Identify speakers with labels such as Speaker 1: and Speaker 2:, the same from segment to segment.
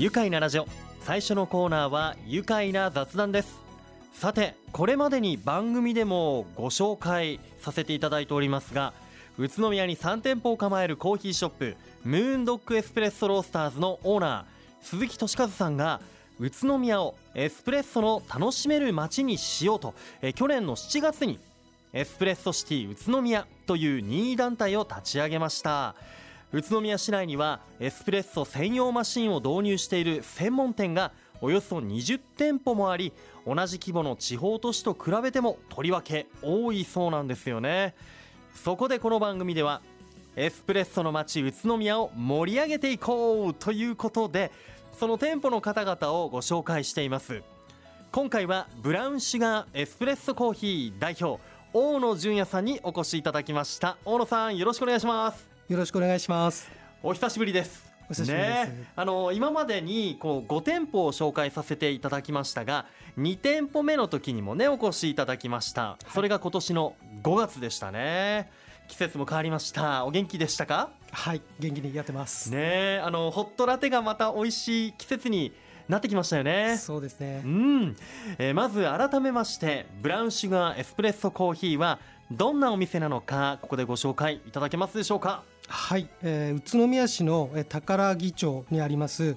Speaker 1: 愉快なラジオ。最初のコーナーは愉快な雑談です。さてこれまでに番組でもご紹介させていただいておりますが宇都宮に3店舗を構えるコーヒーショップムーンドッグエスプレッソロースターズのオーナー鈴木俊和さんが宇都宮をエスプレッソの楽しめる街にしようとえ去年の7月にエスプレッソシティ宇都宮という任意団体を立ち上げました。宇都宮市内にはエスプレッソ専用マシンを導入している専門店がおよそ20店舗もあり同じ規模の地方都市と比べてもとりわけ多いそうなんですよね。そこでこの番組ではエスプレッソの街宇都宮を盛り上げていこうということでその店舗の方々をご紹介しています。今回はブラウンシュガーエスプレッソコーヒー代表大野純也さんにお越しいただきました。大野さんよろしくお願いします。
Speaker 2: よろしくお願いします。
Speaker 1: お久しぶりです。
Speaker 2: お久しぶりです、
Speaker 1: ね、あの今までにこう5店舗を紹介させていただきましたが2店舗目の時にもねお越しいただきました、それが今年の5月でしたね。季節も変わりました。お元気でしたか？
Speaker 2: はい元気にやってます。
Speaker 1: ね。あのホットラテがまた美味しい季節になってきましたよね。
Speaker 2: そうですね。
Speaker 1: うん、えーまず改めましてブラウンシュガーエスプレッソコーヒーはどんなお店なのかここでご紹介いただけますでしょうか？
Speaker 2: はい、えー宇都宮市のえー宝木町にあります、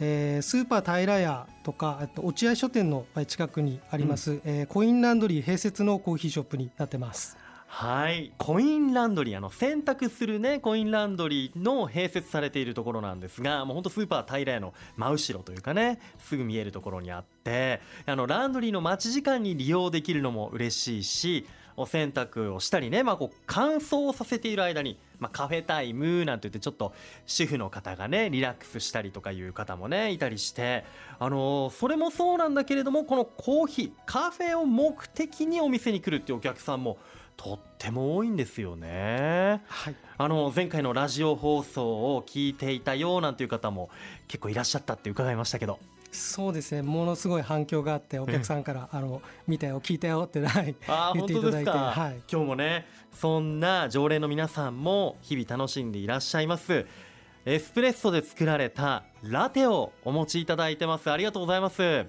Speaker 2: えースーパー平屋とかあと落合書店のえー近くにあります、えーコインランドリー併設のコーヒーショップになってます。
Speaker 1: はい。コインランドリーあの洗濯するねコインランドリーの併設されているところなんですがもうほんとスーパー平屋の真後ろというかねすぐ見えるところにあってあのランドリーの待ち時間に利用できるのも嬉しいしお洗濯をしたりね、まあ、こう乾燥させている間に、まあ、カフェタイムなんて言ってちょっと主婦の方がねリラックスしたりとかいう方もねいたりして、あのーそれもそうなんだけれどもこのコーヒーカフェを目的にお店に来るっていうお客さんもとっても多いんですよね。
Speaker 2: はい
Speaker 1: あの前回のラジオ放送を聞いていたよなんていう方も結構いらっしゃったって伺いましたけど
Speaker 2: そうですね。ものすごい反響があってお客さんから、あの見たよ聞いたよって、はい、言っていただいてはい。
Speaker 1: 今日もねそんな常連の皆さんも日々楽しんでいらっしゃいます。エスプレッソで作られたラテをお持ちいただいてます。ありがとうございます。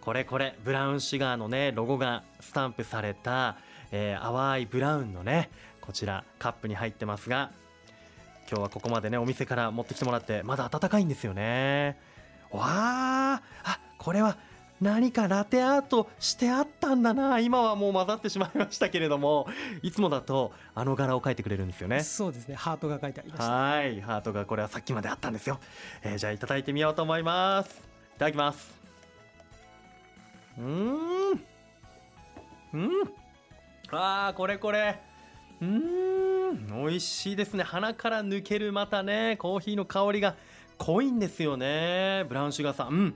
Speaker 1: これこれブラウンシュガーのねロゴがスタンプされた、えー淡いブラウンのねこちらカップに入ってますが今日はここまでねお店から持ってきてもらってまだ温かいんですよねわああこれは何かラテアートしてあったんだな。今はもう混ざってしまいましたけれども。いつもだとあの柄を描いてくれるんですよね。
Speaker 2: そうですね。ハートが書いてありました。
Speaker 1: はい。ハートがこれはさっきまであったんですよ、えーじゃあいただいてみようと思います。いただきます。うーん。うん。あーこれこれ。うーん。美味しいですね。鼻から抜けるまたねコーヒーの香りが濃いんですよね。ブラウンシュガーさん。うん。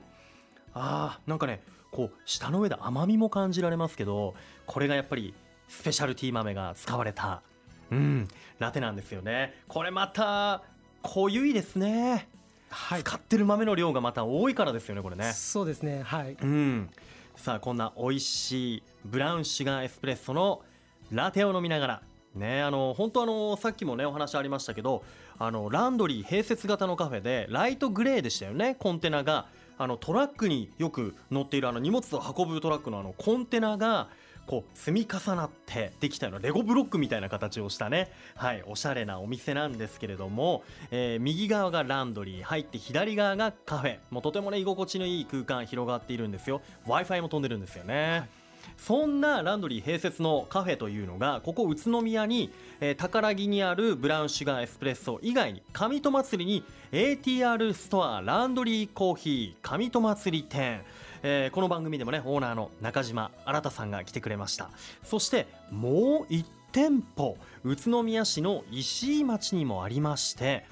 Speaker 1: あーなんかねこう舌の上で甘みも感じられますけどこれがやっぱりスペシャルティー豆が使われたうんラテなんですよね。これまた濃ゆいですね、
Speaker 2: はい。
Speaker 1: 使ってる豆の量がまた多いからですよねこれね。
Speaker 2: そうですね。はい。
Speaker 1: うん。さあこんな美味しいブラウンシュガーエスプレッソのラテを飲みながらねあの本当あのさっきもねお話ありましたけどあのランドリー併設型のカフェでライトグレーでしたよね。コンテナがあのトラックによく乗っているあの荷物を運ぶトラックのあのコンテナがこう積み重なってできたようなレゴブロックみたいな形をしたね。はいおしゃれなお店なんですけれども、えー右側がランドリー入って左側がカフェ。もうとてもね居心地のいい空間広がっているんですよ。W i f i も飛んでるんですよね、そんなランドリー併設のカフェというのがここ宇都宮に、えー宝木にあるブラウンシュガーエスプレッソ以外に上戸祭りに ATR ストアランドリーコーヒー上戸祭り店。えーこの番組でもねオーナーの中島新さんが来てくれました。そしてもう1店舗宇都宮市の石井町にもありまして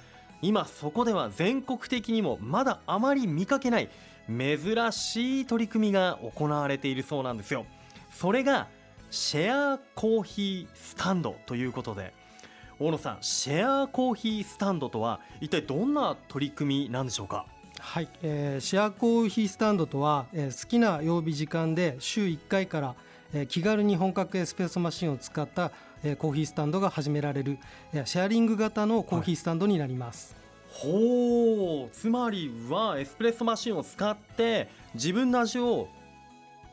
Speaker 1: 今そこでは全国的にもまだあまり見かけない珍しい取り組みが行われているそうなんですよ。それがシェアコーヒースタンドということで大野さんシェアコーヒースタンドとは一体どんな取り組みなんでしょうか？
Speaker 2: はい、えーシェアコーヒースタンドとは、えー好きな曜日時間で週1回から、えー気軽に本格エスプレッソマシンを使った、えーコーヒースタンドが始められる、えーシェアリング型のコーヒースタンドになります。
Speaker 1: ほうつまりはエスプレッソマシンを使って自分の味を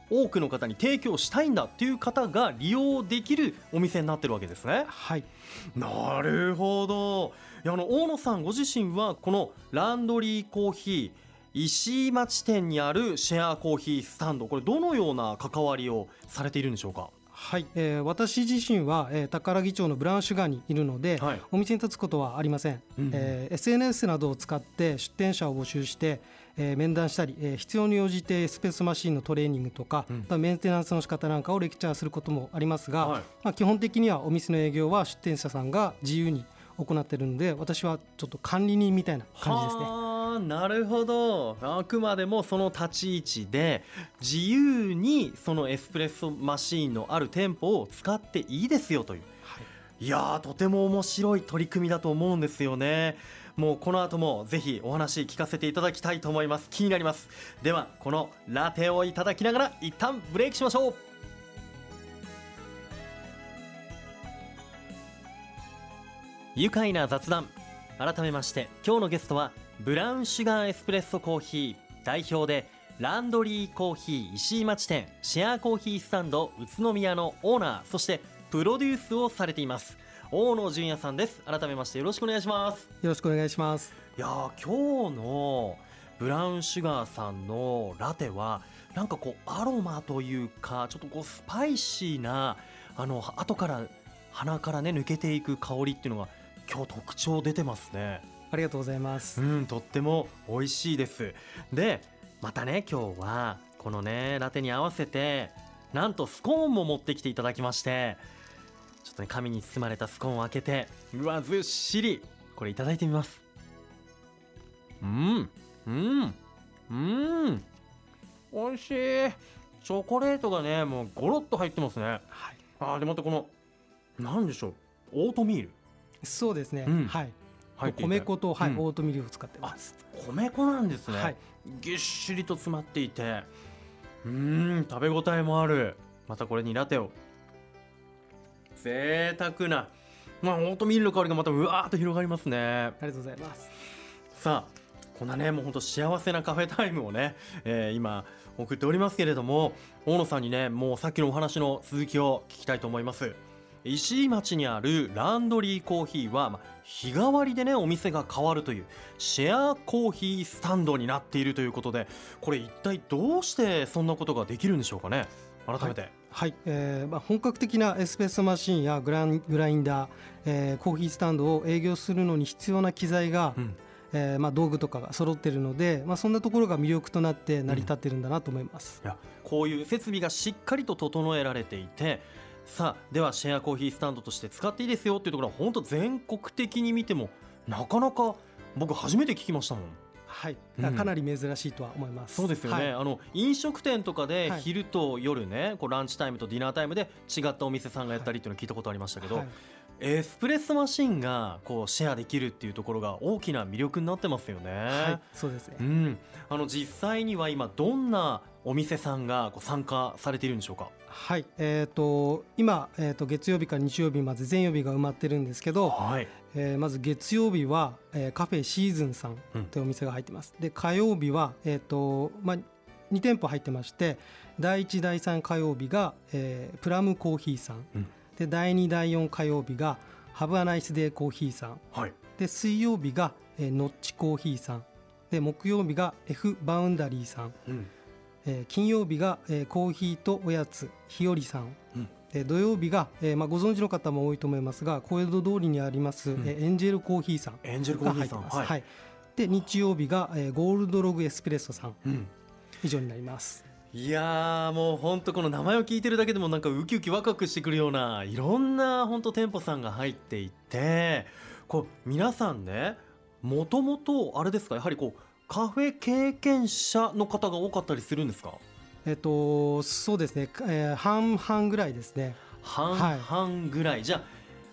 Speaker 1: 多くの方に提供したいんだっていう方が利用できるお店になってるわけですね。
Speaker 2: はい。
Speaker 1: なるほど。いやあの大野さんご自身はこのランドリーコーヒー石井町店にあるシェアコーヒースタンドこれどのような関わりをされているんでしょうか？
Speaker 2: はい、えー私自身は、えー、宝木町のブラウンシュガーにいるので、
Speaker 1: はい。
Speaker 2: お店に立つことはありません、
Speaker 1: うん
Speaker 2: えー SNS などを使って出店者を募集して、えー面談したり、えー必要に応じてエスプレッソマシンのトレーニングとか、
Speaker 1: うん。
Speaker 2: まあメンテナンスの仕方なんかをレクチャーすることもありますが、
Speaker 1: はい。
Speaker 2: まあ、基本的にはお店の営業は出店者さんが自由に行っているので私はちょっと管理人みたいな感じですね。
Speaker 1: はあなるほど。あくまでもその立ち位置で自由にそのエスプレッソマシーンのある店舗を使っていいですよという。
Speaker 2: はい。
Speaker 1: いやーとても面白い取り組みだと思うんですよねもうこの後もぜひお話聞かせていただきたいと思います。気になります。ではこのラテをいただきながら一旦ブレイクしましょう。愉快な雑談。改めまして今日のゲストはブラウンシュガーエスプレッソコーヒー。代表でランドリーコーヒー石井町店シェアコーヒースタンド宇都宮のオーナーそしてプロデュースをされています。大野純也さんです改めましてよろしくお願いします
Speaker 2: よろしくお願いします。
Speaker 1: いやー今日のブラウンシュガーさんのラテはなんかこうアロマというかちょっとこうスパイシーなあの後から鼻からね抜けていく香りっていうのが今日特徴出てますね
Speaker 2: ありがとうございます。
Speaker 1: うんとっても美味しいですでまたね今日はこのねラテに合わせてなんとスコーンも持ってきていただきましてちょっとね紙に包まれたスコーンを開けてうわずっしり。これいただいてみます。うんうんうん。美味しい。チョコレートがねもうゴロッと入ってますね。
Speaker 2: はい、
Speaker 1: あーでまたこのなんでしょう。オートミール。
Speaker 2: そうですね。
Speaker 1: うん。
Speaker 2: はい。米粉と、はい
Speaker 1: うん。
Speaker 2: オートミールを使ってます。
Speaker 1: 米粉なんですね、
Speaker 2: はい。
Speaker 1: ぎっしりと詰まっていて。うーん食べ応えもある。またこれにラテを贅沢な。まあオートミールの香りがまたうわーっと広がりますね。
Speaker 2: ありがとうございます。
Speaker 1: さあこんなねもうほんと幸せなカフェタイムをね、えー今送っておりますけれども大野さんにねもうさっきのお話の続きを聞きたいと思います。石井町にあるランドリーコーヒーは、まあ日替わりでねお店が変わるというシェアコーヒースタンドになっているということでこれ一体どうしてそんなことができるんでしょうかね？改めて、
Speaker 2: はい、えーまあ、本格的なエスプレッソマシンやグラングラインダー、えーコーヒースタンドを営業するのに必要な機材が、
Speaker 1: うん。
Speaker 2: えーまあ、道具とかが揃っているので、まあ、そんなところが魅力となって成り立ってるんだなと思います。
Speaker 1: いやこういう設備がしっかりと整えられていてさあではシェアコーヒースタンドとして使っていいですよっていうところは本当全国的に見てもなかなか僕初めて聞きましたもん
Speaker 2: はい、
Speaker 1: うん。
Speaker 2: かなり珍しいとは思います。
Speaker 1: そうですよね、
Speaker 2: はい。
Speaker 1: あの飲食店とかで
Speaker 2: はい。
Speaker 1: 昼と夜ね、こうランチタイムとディナータイムで違ったお店さんがやったりっていうのを聞いたことありましたけど、
Speaker 2: はい
Speaker 1: エスプレッソマシンがこうシェアできるっていうところが大きな魅力になってますよね。
Speaker 2: はい、そうですね。
Speaker 1: うん、あの実際には今どんなお店さんがこう参加されているんでしょうか？
Speaker 2: はい、えっ、と今えっ、と月曜日から日曜日まで全曜日が埋まってるんですけど、
Speaker 1: はい。
Speaker 2: えーまず月曜日は、えーカフェシーズンさんというお店が入ってます。で火曜日はえっ、とまあ2店舗入ってまして第1第3火曜日が、えープラムコーヒーさん、
Speaker 1: うん
Speaker 2: で第2第4火曜日がハブアナイスデーコーヒーさん
Speaker 1: はい。
Speaker 2: で水曜日が、えーノッチコーヒーさんで木曜日が F バウンダリーさん、
Speaker 1: うん。
Speaker 2: えー金曜日が、えーコーヒーとおやつひよりさん、
Speaker 1: うん
Speaker 2: で土曜日が、えーまあ、ご存知の方も多いと思いますが小江戸通りにあります、
Speaker 1: ん
Speaker 2: えーエンジェルコーヒーさん
Speaker 1: エンジェルコーヒーさん。
Speaker 2: が入ってます。
Speaker 1: は。
Speaker 2: はいいで日曜日が、えーゴールドログエスプレッソさん
Speaker 1: うん。
Speaker 2: 以上になります。
Speaker 1: いやーもう本当この名前を聞いてるだけでもなんかウキウキワクワクしてくるようないろんな本当店舗さんが入っていてこう皆さんねもともとあれですか？やはりこうカフェ経験者の方が多かったりするんですか？
Speaker 2: えっ、とそうですね、えー半々ぐらいですね。
Speaker 1: 半々ぐらい、じゃあ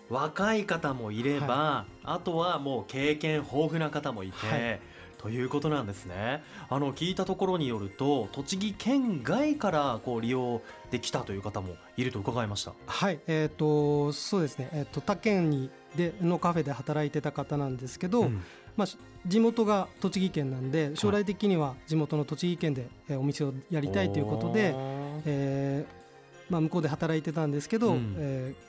Speaker 1: 若い方もいれば、あとはもう経験豊富な方もいて、
Speaker 2: はい
Speaker 1: ということなんですね。あの聞いたところによると栃木県外からこう利用できたという方もいると伺いました。
Speaker 2: はい、えっ、とそうですね、えっ、と他県にでのカフェで働いてた方なんですけど、
Speaker 1: うん。
Speaker 2: まあ、地元が栃木県なんで将来的には地元の栃木県でえーお店をやりたいということで、えーまあ、向こうで働いてたんですけど、
Speaker 1: うん。
Speaker 2: えー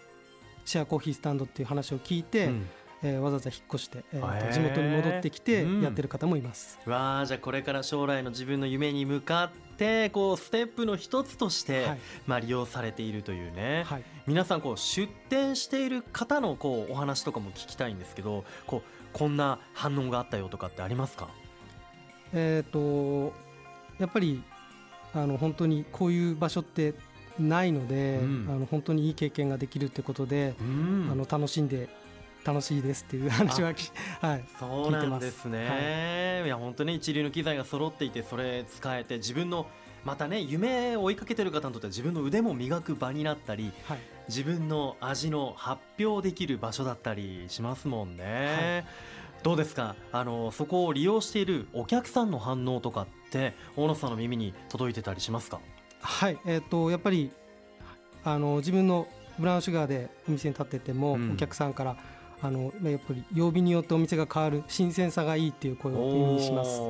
Speaker 2: シェアコーヒースタンドっていう話を聞いて、
Speaker 1: うん
Speaker 2: えーわざわざ引っ越して、えー地元に戻ってきて
Speaker 1: うん。
Speaker 2: やってる方もいます。
Speaker 1: わあじゃあこれから将来の自分の夢に向かってこうステップの一つとして、
Speaker 2: はい。
Speaker 1: まあ、利用されているというね、
Speaker 2: はい。
Speaker 1: 皆さんこう出店している方のこうお話とかも聞きたいんですけどこうこんな反応があったよとかってありますか？
Speaker 2: えー、とやっぱりあの本当にこういう場所ってないので、
Speaker 1: うん。
Speaker 2: あの本当にいい経験ができるってことで、
Speaker 1: うん。
Speaker 2: あの楽しんで楽しいですっていう話はきはい。
Speaker 1: そうなんですね、い、や本当に一流の機材が揃っていてそれ使えて自分のまたね夢を追いかけてる方にとっては自分の腕も磨く場になったり
Speaker 2: はい。
Speaker 1: 自分の味の発表できる場所だったりしますもんね、どうですか？あのそこを利用しているお客さんの反応とかって大野さんの耳に届いてたりしますか？
Speaker 2: はい。えー、とやっぱりあの自分のブラウンシュガーでお店に立ってても、
Speaker 1: うん。
Speaker 2: お客さんからあのまあやっぱり曜日によってお店が変わる新鮮さがいいっていう声を耳にします。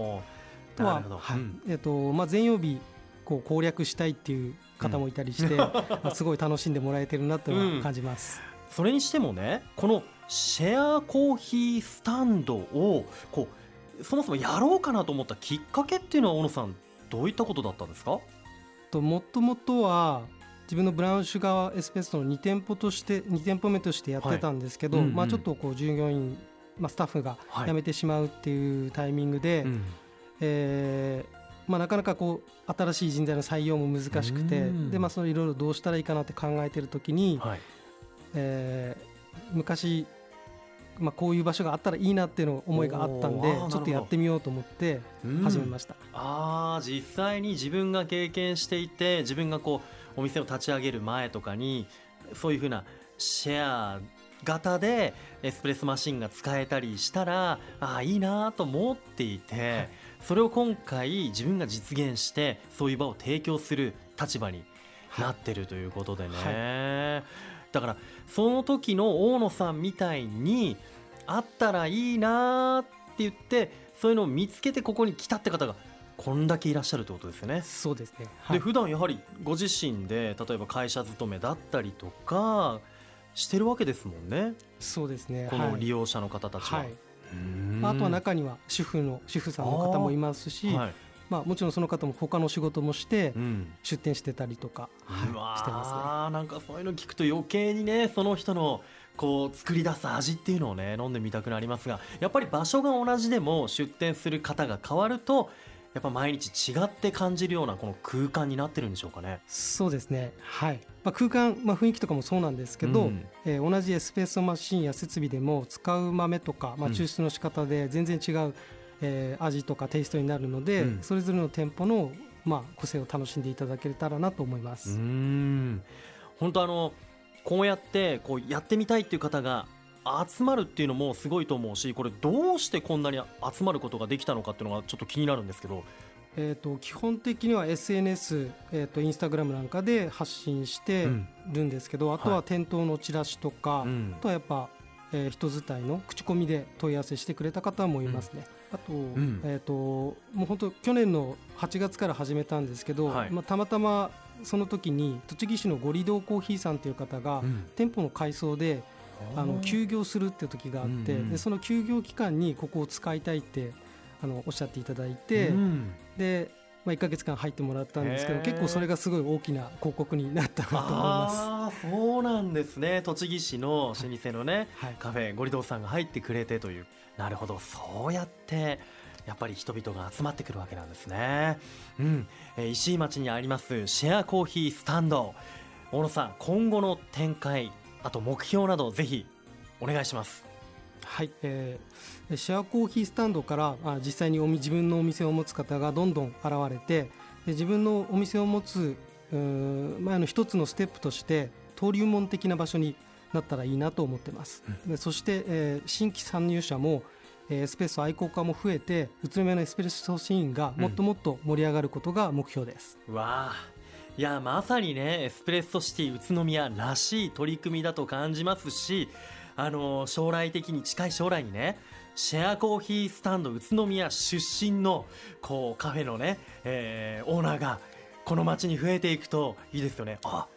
Speaker 1: なる
Speaker 2: はい。
Speaker 1: うん。
Speaker 2: えっとまあ、全曜日こう攻略したいっていう方もいたりして、あすごい楽しんでもらえてるなっていうのは感じます。
Speaker 1: それにしてもねこのシェアコーヒースタンドをこうそもそもやろうかなと思ったきっかけっていうのは小野さんどういったことだったんですか？
Speaker 2: ともともとは自分のブラウンシュガーエスペーストの2店舗として2店舗目としてやってたんですけど、
Speaker 1: はい。うんうん。
Speaker 2: まあ、ちょっとこう従業員、まあ、スタッフが
Speaker 1: はい。
Speaker 2: 辞めてしまうっていうタイミングで、
Speaker 1: うん
Speaker 2: えーまあ、なかなかこう新しい人材の採用も難しくて
Speaker 1: うん
Speaker 2: で、まあ、そのいろいろどうしたらいいかなって考えてる時に、
Speaker 1: はい。
Speaker 2: えー昔、まあ、こういう場所があったらいいなっていうの思いがあったんでちょっとやってみようと思って
Speaker 1: うん
Speaker 2: 始めました。
Speaker 1: あー実際に自分が経験していて自分がこうお店を立ち上げる前とかにそういうふうなシェア型でエスプレッソマシンが使えたりしたらああいいなと思っていて、
Speaker 2: はい。
Speaker 1: それを今回自分が実現してそういう場を提供する立場になってるということでね、だからその時の大野さんみたいにあったらいいなって言ってそういうのを見つけてここに来たって方がこんだけいらっしゃるってことですよね。
Speaker 2: そうですね、は
Speaker 1: で
Speaker 2: い
Speaker 1: 普段やはりご自身で例えば会社勤めだったりとかしてるわけですもんね。
Speaker 2: そうですね。
Speaker 1: この
Speaker 2: はい。
Speaker 1: 利用者の方たちは。
Speaker 2: はい。ああとは中には主婦の主婦さんの方もいますし
Speaker 1: はい。
Speaker 2: まあ、もちろんその方も他の仕事もして
Speaker 1: うん。
Speaker 2: 出店してたりとか、はい、してますね。
Speaker 1: ーなんかそういうの聞くと余計にねその人のこう作り出す味っていうのをね飲んでみたくなりますがやっぱり場所が同じでも出店する方が変わるとやっぱ毎日違って感じるようなこの空間になってるんでしょうかね。
Speaker 2: そうですね、はい。まあ、空間、まあ、雰囲気とかもそうなんですけど、
Speaker 1: うん。
Speaker 2: えー同じエスプレッソマシンや設備でも使う豆とか、まあ、
Speaker 1: うん。
Speaker 2: 抽出の仕方で全然違う、えー味とかテイストになるので、
Speaker 1: うん。
Speaker 2: それぞれの店舗の、まあ、個性を楽しんでいただけたらなと思いま
Speaker 1: うー
Speaker 2: す。
Speaker 1: ん。本当あのこうやってこうやってみたいっていう方が集まるっていうのもすごいと思うしこれどうしてこんなに集まることができたのかっていうのがちょっと気になるんですけど。
Speaker 2: えー、と基本的には SNS、えー、とインスタグラムなんかで発信してるんですけど、あと
Speaker 1: は
Speaker 2: はい。店頭のチラシとか、
Speaker 1: うん。
Speaker 2: あとはやっぱ、えー人伝いの口コミで問い合わせしてくれた方もいますね。あと,、
Speaker 1: ん。
Speaker 2: えー、ともう本当去年の8月から始めたんですけど、
Speaker 1: はい。
Speaker 2: まあ、たまたまその時に栃木市のゴリドーコーヒーさんという方が、店舗の改装であの休業するっていう時があって、
Speaker 1: うんうん。
Speaker 2: でその休業期間にここを使いたいってあのおっしゃっていただいて、
Speaker 1: うん。
Speaker 2: で、まあ、1か月間入ってもらったんですけど結構それがすごい大きな広告になったなと思います。
Speaker 1: ああそうなんですね。栃木市の老舗のね、
Speaker 2: はい。
Speaker 1: カフェゴリドーさんが入ってくれてという。なるほど。そうやってやっぱり人々が集まってくるわけなんですね、うん。えー石井町にありますシェアコーヒースタンド。大野さん今後の展開あと目標などぜひお願いします。
Speaker 2: はい、えーシェアコーヒースタンドからあ実際におみ自分のお店を持つ方がどんどん現れてで自分のお店を持つうー前の一つのステップとして登竜門的な場所になったらいいなと思ってます、でそして、えー新規参入者もえーエスプレッソ愛好家も増えて宇都宮のエスプレッソシーンがもっともっと盛り上がることが目標です、
Speaker 1: わあいやまさにねエスプレッソシティ宇都宮らしい取り組みだと感じますしあの将来的に近い将来にねシェアコーヒースタンド宇都宮出身のこうカフェのね、えーオーナーがこの街に増えていくといいですよね。あ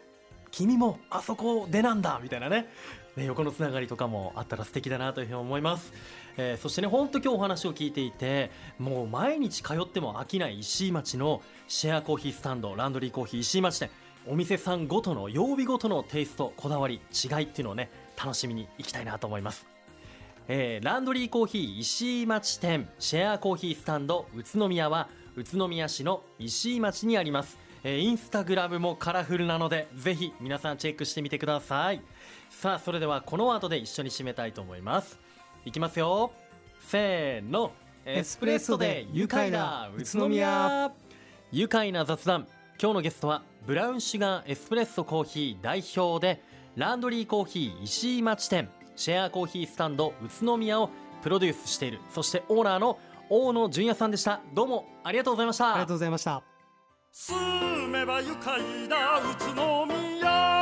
Speaker 1: 君もあそこでなんだみたいなね。ね横のつながりとかもあったら素敵だなというふうに思います、えーそしてね本当今日お話を聞いていてもう毎日通っても飽きない石井町のシェアコーヒースタンドランドリーコーヒー石井町店お店さんごとの曜日ごとのテイストこだわり違いっていうのをね楽しみにいきたいなと思います。えーランドリーコーヒー石井町店シェアコーヒースタンド宇都宮は宇都宮市の石井町にあります、えーインスタグラムもカラフルなのでぜひ皆さんチェックしてみてください。さあそれではこの後で一緒に締めたいと思います。いきますよ。せーの。エスプレッソで愉快な宇都宮。愉快な雑談。今日のゲストはブラウンシュガーエスプレッソコーヒー代表でランドリーコーヒー石井町店。シェアコーヒースタンド宇都宮をプロデュースしているそしてオーナーの大野純也さんでした。どうもありがとうございました。
Speaker 2: ありがとうございました。
Speaker 3: 住めば愉快な宇都宮。